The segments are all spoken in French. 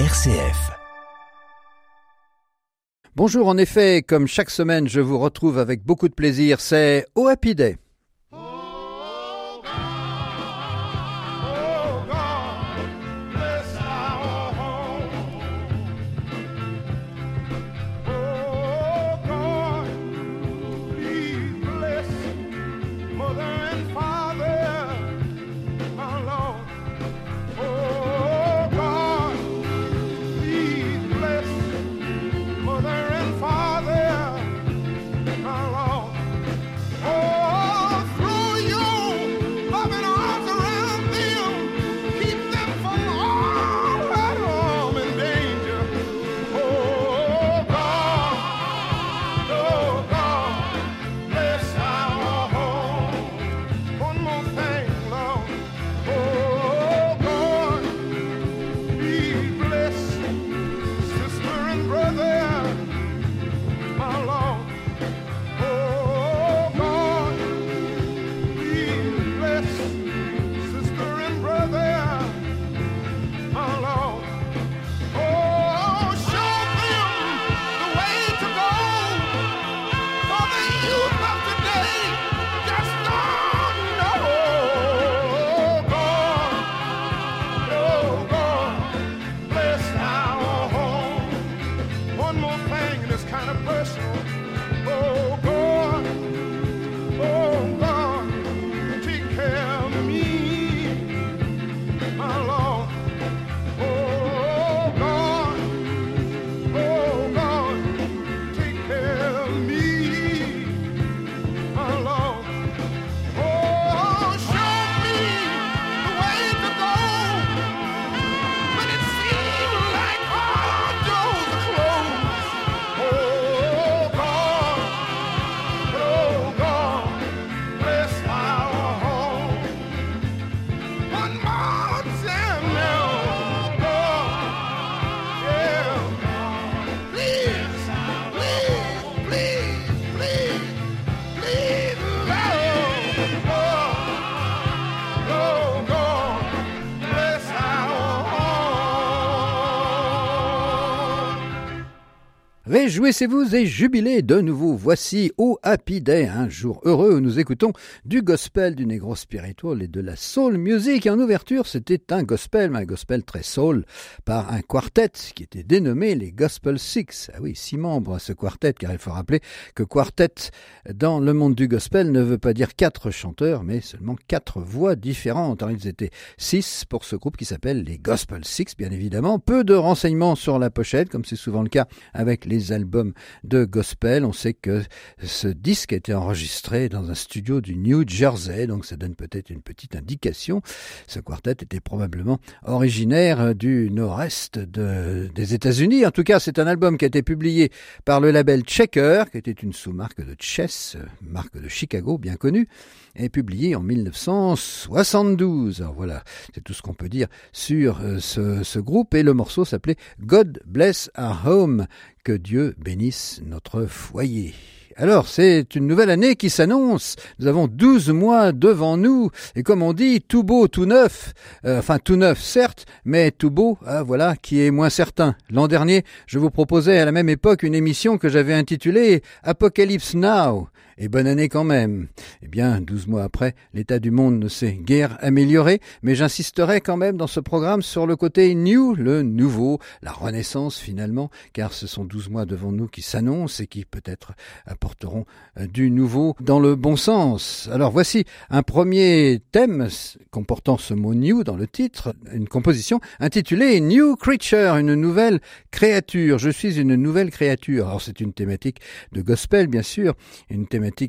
RCF. Bonjour, en effet, comme chaque semaine, je vous retrouve avec beaucoup de plaisir, c'est au Day. Réjouissez-vous et jubilez de nouveau. Voici au Happy Day, un jour heureux où nous écoutons du gospel, du negro spiritual et de la soul music. En ouverture, c'était un gospel, mais un gospel très soul, par un quartet qui était dénommé les Gospel Six. Ah oui, six membres à ce quartet, car il faut rappeler que quartet dans le monde du gospel ne veut pas dire quatre chanteurs, mais seulement quatre voix différentes. Alors ils étaient six pour ce groupe qui s'appelle les Gospel Six, bien évidemment. Peu de renseignements sur la pochette, comme c'est souvent le cas avec les albums de gospel. On sait que ce disque a été enregistré dans un studio du New Jersey, donc ça donne peut-être une petite indication. Ce quartet était probablement originaire du nord-est des États-Unis. En tout cas, c'est un album qui a été publié par le label Checker, qui était une sous-marque de Chess, marque de Chicago bien connue, et publié en 1972. Alors voilà, c'est tout ce qu'on peut dire sur euh, ce, ce groupe. Et le morceau s'appelait God Bless Our Home, que Dieu bénisse notre foyer. Alors, c'est une nouvelle année qui s'annonce. Nous avons 12 mois devant nous. Et comme on dit, tout beau, tout neuf. Euh, enfin, tout neuf, certes, mais tout beau, ah, voilà, qui est moins certain. L'an dernier, je vous proposais à la même époque une émission que j'avais intitulée Apocalypse Now et bonne année quand même. Eh bien, douze mois après, l'état du monde ne s'est guère amélioré, mais j'insisterai quand même dans ce programme sur le côté new, le nouveau, la renaissance finalement, car ce sont douze mois devant nous qui s'annoncent et qui peut-être apporteront euh, du nouveau dans le bon sens. Alors voici un premier thème comportant ce mot new dans le titre, une composition intitulée New Creature, une nouvelle créature. Je suis une nouvelle créature. Alors c'est une thématique de gospel bien sûr, une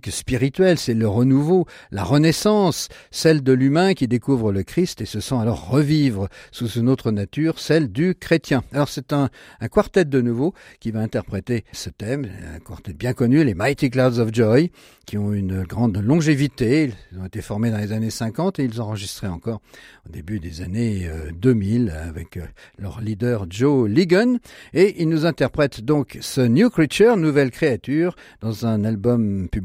spirituelle, c'est le renouveau, la renaissance, celle de l'humain qui découvre le Christ et se sent alors revivre sous une autre nature, celle du chrétien. Alors c'est un, un quartet de nouveau qui va interpréter ce thème, un quartet bien connu, les Mighty Clouds of Joy, qui ont une grande longévité, ils ont été formés dans les années 50 et ils enregistraient encore au début des années 2000 euh, avec euh, leur leader Joe Ligon et ils nous interprètent donc ce New Creature, nouvelle créature, dans un album publié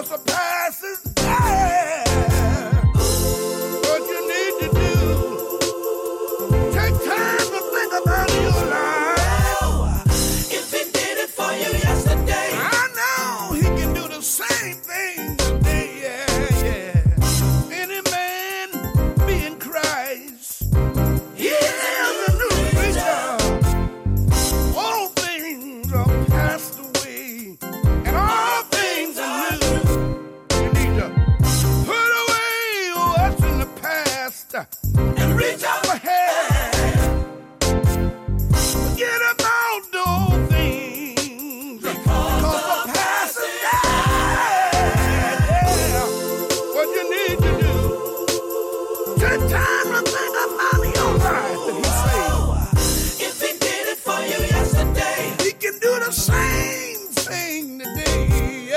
Cause the past.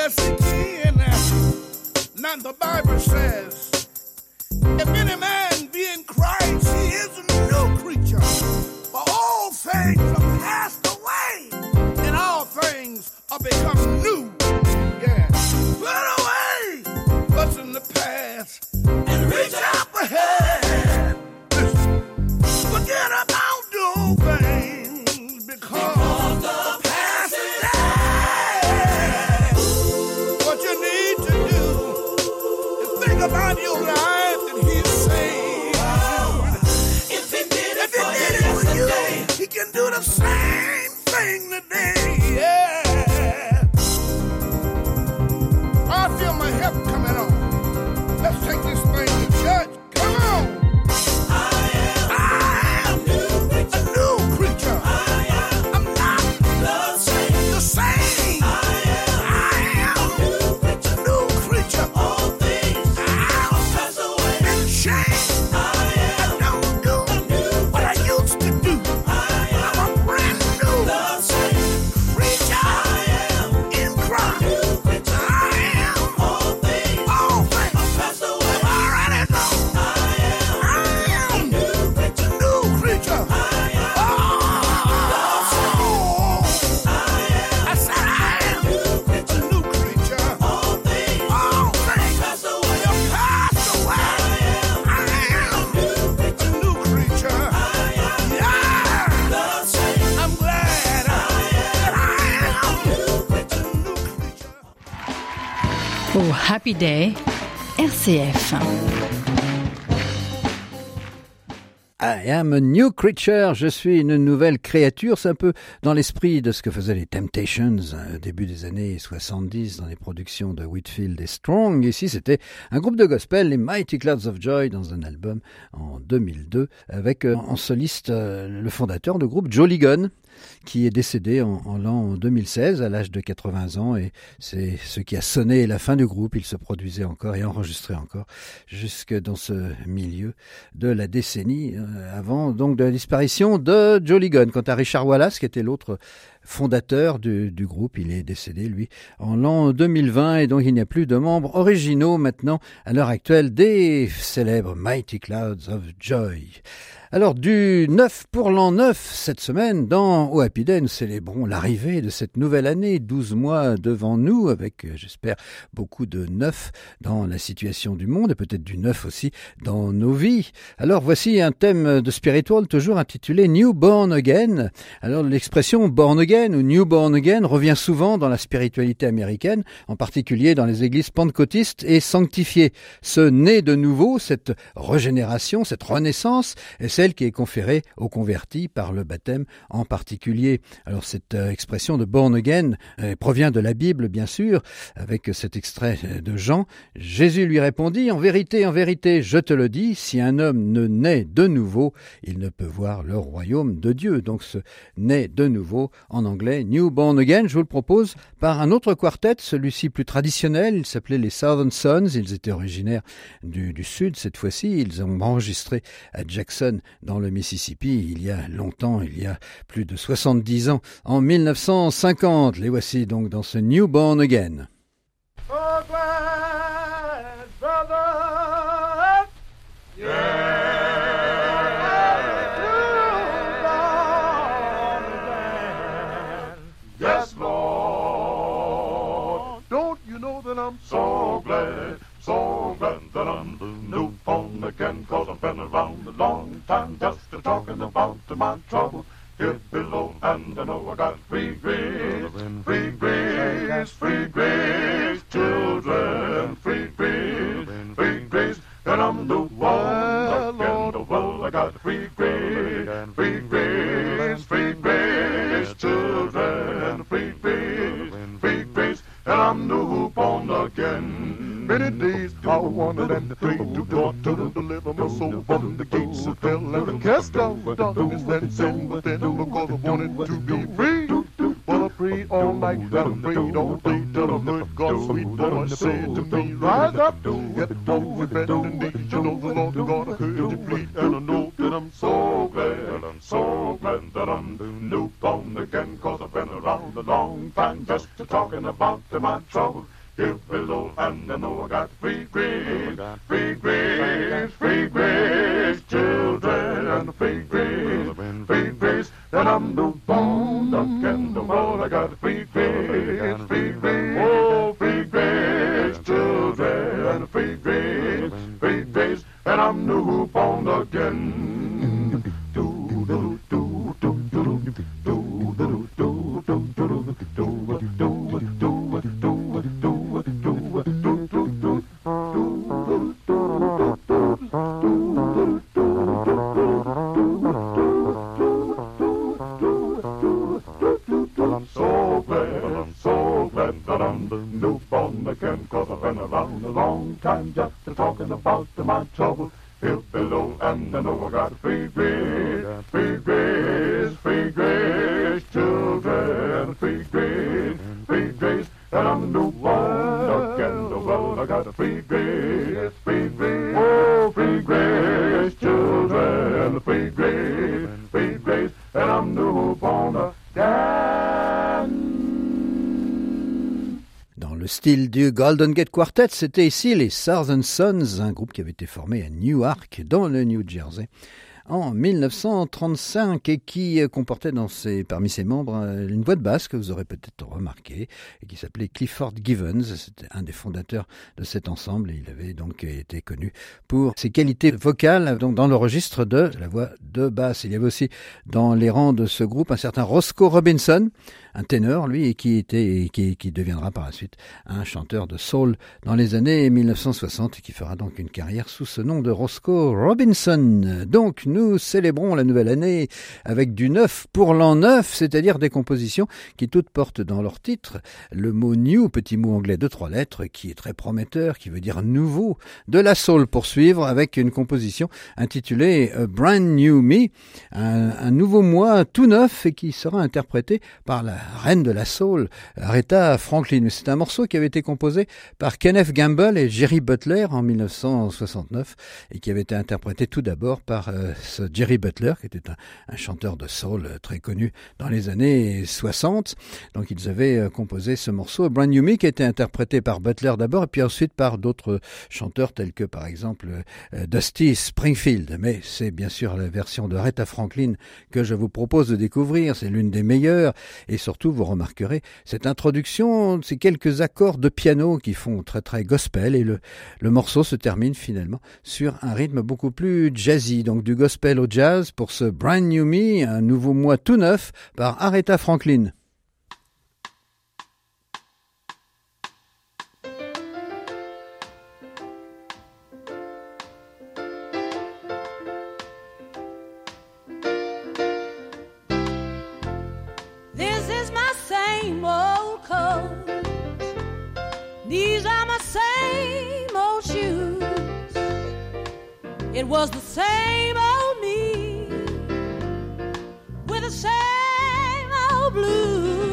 yes, again. Now the Bible says, if any man be in Christ, he is a new creature. For all things are passed away, and all things are become Au Happy Day, RCF. I am a new creature, je suis une nouvelle créature, c'est un peu dans l'esprit de ce que faisaient les Temptations euh, au début des années 70 dans les productions de Whitfield et Strong. Ici, c'était un groupe de gospel, les Mighty Clouds of Joy, dans un album en 2002, avec euh, en soliste euh, le fondateur du groupe Joe Ligon, qui est décédé en, l'an 2016 à l'âge de 80 ans et c'est ce qui a sonné la fin du groupe. Il se produisait encore et enregistrait encore jusque dans ce milieu de la décennie euh, avant donc de la disparition de Joe Gun. Quant à Richard Wallace, qui était l'autre fondateur du, du, groupe. Il est décédé, lui, en l'an 2020 et donc il n'y a plus de membres originaux maintenant à l'heure actuelle des célèbres Mighty Clouds of Joy. Alors du 9 pour l'an 9 cette semaine dans Au Nous célébrons l'arrivée de cette nouvelle année, 12 mois devant nous avec j'espère beaucoup de neuf dans la situation du monde et peut-être du neuf aussi dans nos vies. Alors voici un thème de spiritual toujours intitulé New Born Again. Alors l'expression born again ou New Born Again revient souvent dans la spiritualité américaine, en particulier dans les églises pentecôtistes et sanctifiées. Ce né de nouveau, cette régénération, cette renaissance est celle qui est conférée aux convertis par le baptême en particulier. Alors cette euh, expression de born again euh, provient de la Bible bien sûr, avec cet extrait de Jean. Jésus lui répondit, En vérité, en vérité, je te le dis, si un homme ne naît de nouveau, il ne peut voir le royaume de Dieu. Donc ce naît de nouveau, en anglais, New Born Again, je vous le propose par un autre quartet, celui-ci plus traditionnel, il s'appelait les Southern Sons, ils étaient originaires du, du sud cette fois-ci, ils ont enregistré à Jackson dans le Mississippi il y a longtemps, il y a plus de 70 ans, en 1950. Les voici donc dans ce New Born Again. Oh, I'm so glad, so glad that I'm the new born again? Cause I've been around a long time just a talking about my trouble here below. And I know I got free grace, free grace, free grace, children, free grace, free grace. And I'm new born again. Well, I got free grace, free grace, free grace, children, free grace, free grace. And I'm new born again. Many days I wanted and prayed to God to deliver my soul from the gates of hell and cast out darkness that sin within. Because I wanted to be free. But I prayed all night and I prayed all day till I heard God's sweet voice say to me, Rise up, get up with bed and knees. You know the Lord God I heard you plead, and I know that I'm so glad, I'm so glad that I'm new born again, cause I've been around a long time just talking about my trouble Hill below, and I know I got free grace, free grace, free grace, children, and free grace, free grace, and I'm the born again, the world I got free grace, du Golden Gate Quartet, c'était ici les Southern Sons, un groupe qui avait été formé à Newark, dans le New Jersey, en 1935 et qui comportait dans ses, parmi ses membres euh, une voix de basse que vous aurez peut-être remarqué et qui s'appelait Clifford Givens. C'était un des fondateurs de cet ensemble et il avait donc été connu pour ses qualités vocales donc dans le registre de la voix de basse. Il y avait aussi dans les rangs de ce groupe un certain Roscoe Robinson, un ténor lui et qui était qui, qui deviendra par la suite un chanteur de soul dans les années 1960 et qui fera donc une carrière sous ce nom de Roscoe Robinson. Donc nous célébrons la nouvelle année avec du neuf pour l'an neuf, c'est-à-dire des compositions qui toutes portent dans leur titre le mot new, petit mot anglais de trois lettres, qui est très prometteur, qui veut dire nouveau, de la soul pour suivre avec une composition intitulée A Brand New Me, un, un nouveau mois tout neuf et qui sera interprété par la reine de la soul, Aretha Franklin. C'est un morceau qui avait été composé par Kenneth Gamble et Jerry Butler en 1969 et qui avait été interprété tout d'abord par euh, ce Jerry Butler, qui était un, chanteur de soul très connu dans les années 60. Donc ils avaient euh, composé ce morceau, Brand New Me, qui a été interprété par Butler d'abord et puis ensuite par d'autres chanteurs tels que par exemple euh, Dusty Springfield. Mais c'est bien sûr la version de Aretha Franklin que je vous propose de découvrir. C'est l'une des meilleures et surtout vous remarquerez cette introduction, ces quelques accords de piano qui font très très gospel et le, le morceau se termine finalement sur un rythme beaucoup plus jazzy, donc du gospel au jazz pour ce Brand New Me, un nouveau mois tout neuf par Aretha Franklin. It was the same old me with the same old blues.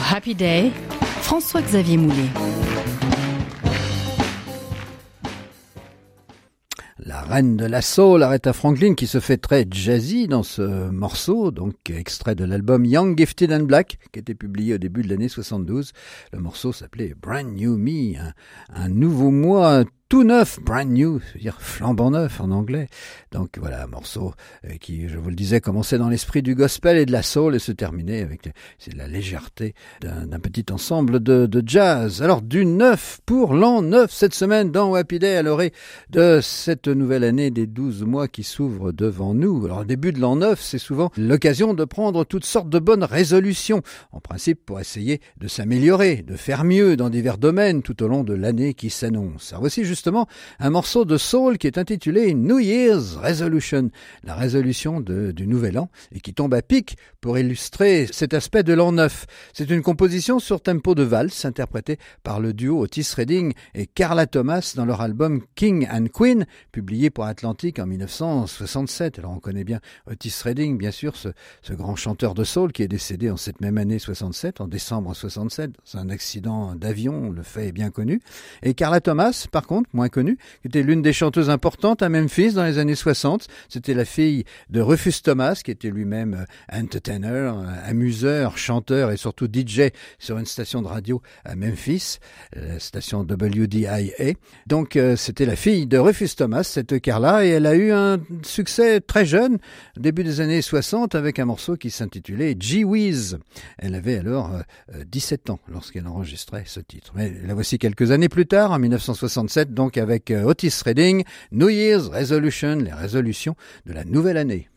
Happy Day, François-Xavier Moulet. La reine de la soul, Aretha Franklin, qui se fait très jazzy dans ce morceau, donc extrait de l'album Young, Gifted and Black, qui était publié au début de l'année 72. Le morceau s'appelait Brand New Me, un nouveau moi, tout neuf, brand new, c'est-à-dire flambant neuf en anglais. Donc voilà, un morceau euh, qui, je vous le disais, commençait dans l'esprit du gospel et de la soul et se terminait avec c'est la légèreté d'un petit ensemble de, jazz. Alors du neuf pour l'an neuf cette semaine dans Happy Day à l'orée de cette nouvelle année des douze mois qui s'ouvrent devant nous. Alors le début de l'an neuf, c'est souvent l'occasion de prendre toutes sortes de bonnes résolutions, en principe pour essayer de s'améliorer, de faire mieux dans divers domaines tout au long de l'année qui s'annonce. Voici justement un morceau de soul qui est intitulé New Year's Resolution, la résolution du nouvel an, et qui tombe à pic pour illustrer cet aspect de l'an neuf. C'est une composition sur tempo de valse interprétée par le duo Otis Redding et Carla Thomas dans leur album King and Queen, publié pour Atlantic en 1967. Alors on connaît bien Otis Redding, bien sûr, ce grand chanteur de soul qui est décédé en cette même année 67, en décembre 67, dans un accident d'avion, le fait est bien connu. Et Carla Thomas, par contre, moins connue, qui était l'une des chanteuses importantes à Memphis dans les années 60. C'était la fille de Rufus Thomas, qui était lui-même entertainer, amuseur, chanteur et surtout DJ sur une station de radio à Memphis, la station WDIA. Donc euh, c'était la fille de Rufus Thomas, cette Carla, et elle a eu un succès très jeune, début des années 60, avec un morceau qui s'intitulait Gee Whiz. Elle avait alors euh, 17 ans lorsqu'elle enregistrait ce titre. Mais la voici quelques années plus tard, en 1967, donc avec euh, Otis Redding, New Year's Resolution, les résolutions de la nouvelle année.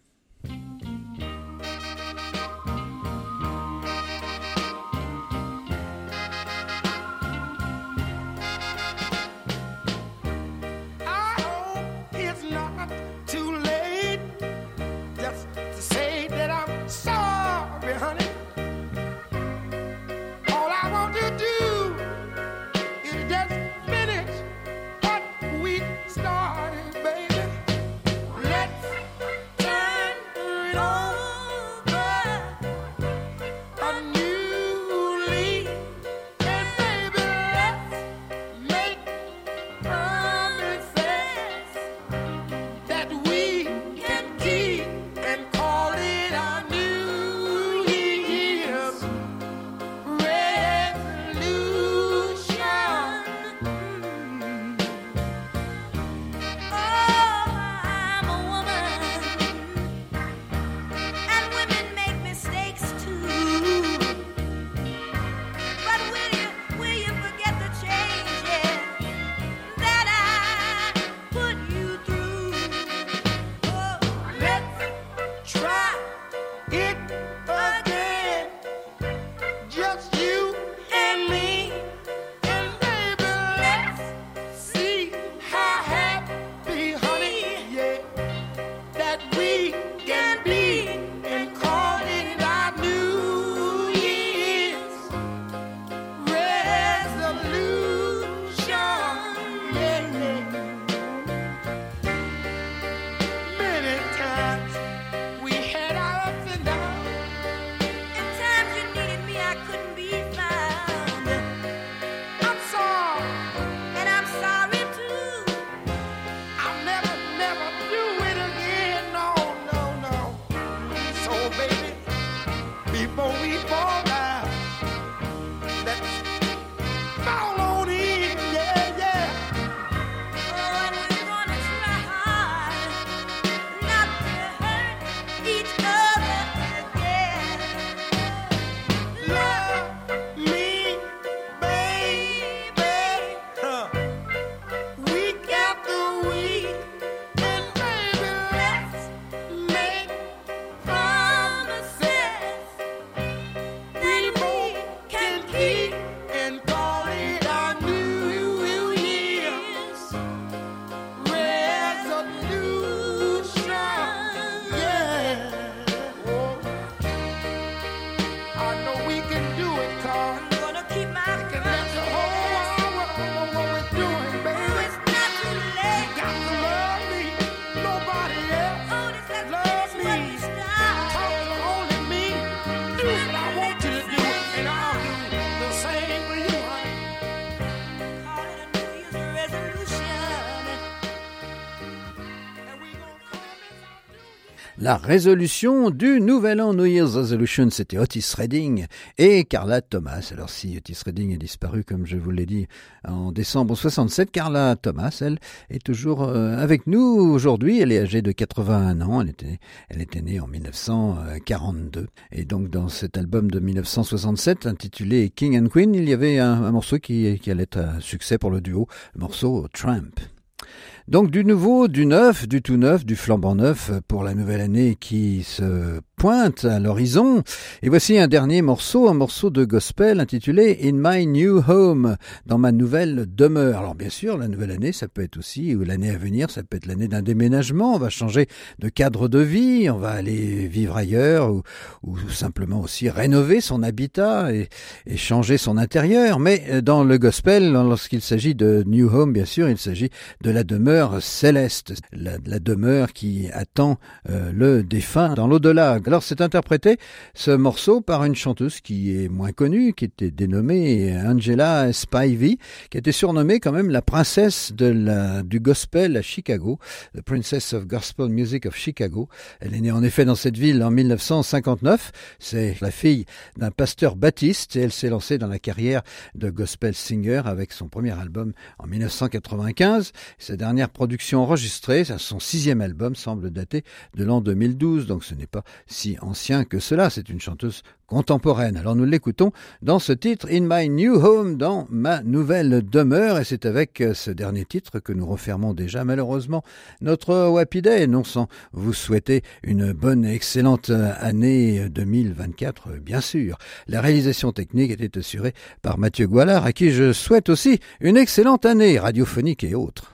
La résolution du nouvel an New Year's Resolution, c'était Otis Redding et Carla Thomas. Alors si Otis Redding est disparu, comme je vous l'ai dit, en décembre 67, Carla Thomas, elle, est toujours euh, avec nous aujourd'hui. Elle est âgée de 81 ans. Elle était, née en 1942. Et donc dans cet album de 1967 intitulé King and Queen, il y avait un, un morceau qui, qui allait être un succès pour le duo, le morceau Tramp. Donc du nouveau, du neuf, du tout neuf, du flambant neuf pour la nouvelle année qui se pointe à l'horizon. Et voici un dernier morceau, un morceau de gospel intitulé In My New Home, dans ma nouvelle demeure. Alors bien sûr, la nouvelle année, ça peut être aussi, ou l'année à venir, ça peut être l'année d'un déménagement. On va changer de cadre de vie, on va aller vivre ailleurs, ou, simplement aussi rénover son habitat et, changer son intérieur. Mais euh, dans le gospel, lorsqu'il s'agit de New Home, bien sûr, il s'agit de la demeure céleste, la, la demeure qui attend euh, le défunt dans l'au-delà. Alors c'est interprété ce morceau par une chanteuse qui est moins connue, qui était dénommée Angela Spivey, qui était surnommée quand même la princesse du gospel à Chicago, the Princess of Gospel Music of Chicago. Elle est née en effet dans cette ville en 1959. C'est la fille d'un pasteur baptiste et elle s'est lancée dans la carrière de gospel singer avec son premier album en 1995. Sa dernière production enregistrée, son sixième album, semble dater de l'an 2012, donc ce n'est pas si ancien que cela. C'est une chanteuse contemporaine. Alors nous l'écoutons dans ce titre In My New Home, dans ma nouvelle demeure. Et c'est avec euh, ce dernier titre que nous refermons déjà malheureusement notre Wappy Day. Non sans vous souhaiter une bonne et excellente euh, année 2024, euh, bien sûr. La réalisation technique était assurée par Mathieu Goualard, à qui je souhaite aussi une excellente année radiophonique et autres.